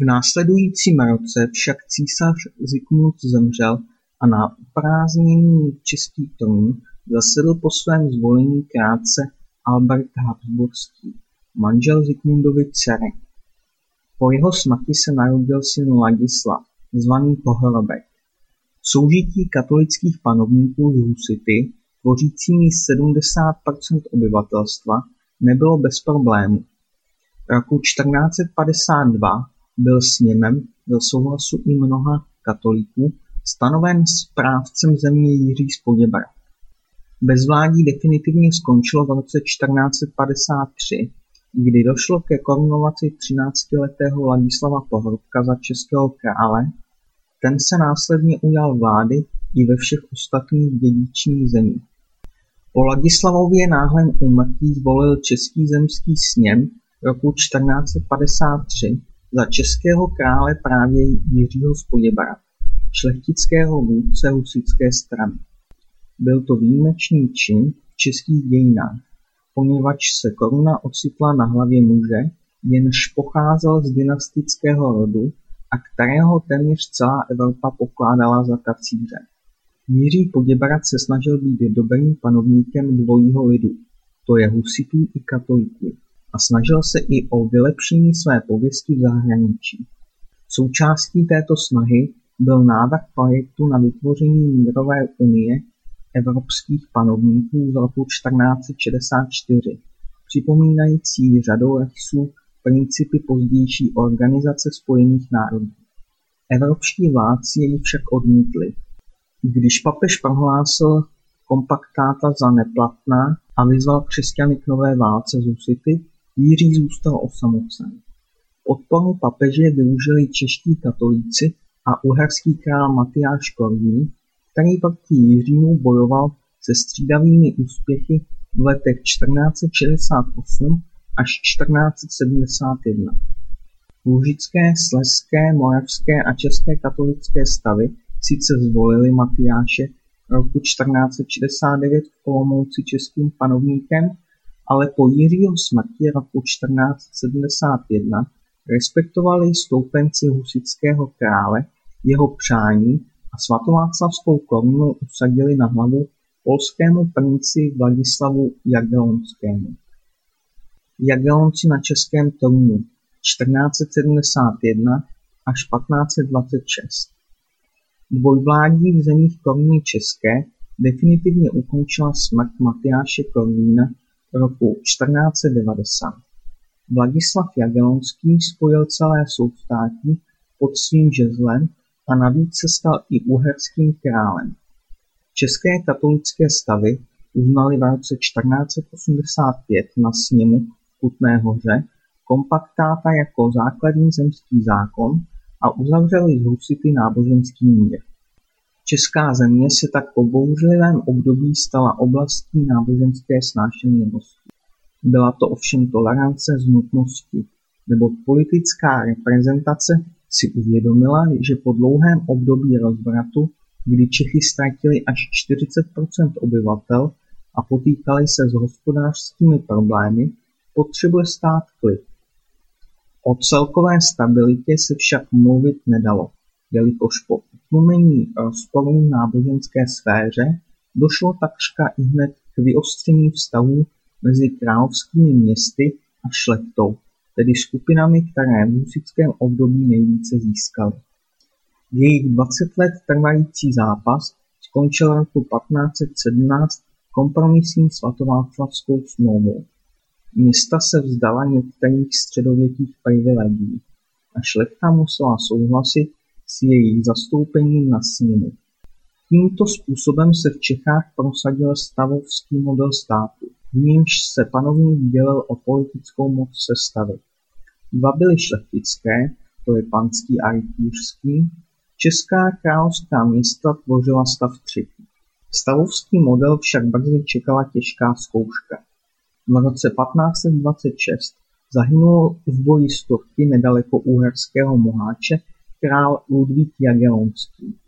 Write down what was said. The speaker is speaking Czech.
V následujícím roce však císař Zikmund zemřel a na uprázdněný český trůn zasedl po svém zvolení krátce Albert Habsburský, manžel Zikmundovy dcery. Po jeho smrti se narodil syn Ladislav, zvaný Pohrobek. Soužití katolických panovníků s husity, tvořícími 70% obyvatelstva, nebylo bez problémů. Roku 1452 byl sněmem za souhlasu i mnoha katolíků stanoven správcem země Jiří z Poděbrad. Bezvládí definitivně skončilo v roce 1453, kdy došlo ke korunovaci třináctiletého Ladislava Pohrobka za českého krále, ten se následně ujal vlády i ve všech ostatních dědičných zemích. Po Ladislavově náhlém úmrtí zvolil Český zemský sněm roku 1453 za českého krále právě Jiřího z Poděbrad, šlechtického vůdce husitské strany. Byl to výjimečný čin v českých dějinách, poněvadž se koruna ocitla na hlavě muže, jenž pocházel z dynastického rodu a kterého téměř celá Evropa pokládala za kacíře. Jiří Poděbrad se snažil být dobrým panovníkem dvojího lidu, to je husitů i katolíků, a snažil se i o vylepšení své pověsti v zahraničí. Součástí této snahy byl návrh projektu na vytvoření mírové unie evropských panovníků z roku 1464, připomínající řadou rysů principy pozdější Organizace spojených národů. Evropští vládci jej však odmítli. Když papež prohlásil kompaktáta za neplatná a vyzval křesťany k nové válce z husity, Jiří zůstal osamocen. Podporu papeže využili čeští katolíci a uherský král Matyáš Korvín, který proti Jiřímu bojoval se střídavými úspěchy v letech 1468 až 1471. Lužické, Slezské, Moravské a České katolické stavy sice zvolili Matyáše roku 1469 v Olomouci českým panovníkem, ale po Jiřího smrti roku 1471 respektovali stoupenci husického krále jeho přání a svatováclavskou korunu usadili na hlavu polskému princi Vladislavu Jagellonskému. Jagellonci na českém trůnu 1471 až 1526. Dvojvládí v zemích koruny české definitivně ukončila smrt Matyáše Korvína roku 1490. Vladislav Jagellonský spojil celé soustátí pod svým žezlem a navíc se stal i uherským králem. České katolické stavy uznaly v roce 1485 na sněmu Kutné Hoře kompaktáta jako základní zemský zákon a uzavřeli z husity náboženský mír. Česká země se tak po bouřlivém období stala oblastí náboženské snášenlivosti. Byla to ovšem tolerance z nutnosti, nebo politická reprezentace si uvědomila, že po dlouhém období rozvratu, kdy Čechy ztratili až 40% obyvatel a potýkali se s hospodářskými problémy, potřebuje stát klid. O celkové stabilitě se však mluvit nedalo, jelikož po utlumení rozporů v náboženské sféře došlo takřka ihned k vyostření vztahů mezi královskými městy a šlechtou, tedy skupinami, které v husitském období nejvíce získaly. Jejich 20 let trvající zápas skončil roku 1517 kompromisní svatováclavskou smlouvou. Města se vzdala některých středověkých privilegií a šlechta musela souhlasit s jejich zastoupením na sněmu. Tímto způsobem se v Čechách prosadil stavovský model státu, v nímž se panovník dělil o politickou moc sestavy. Dva byly šlechtické, to je panský a rytířský, česká královská města tvořila stav třetí. Stavovský model však brzy čekala těžká zkouška. V roce 1526 zahynul v boji s Turky nedaleko Uherského Moháče král Ludvík Jagellonský.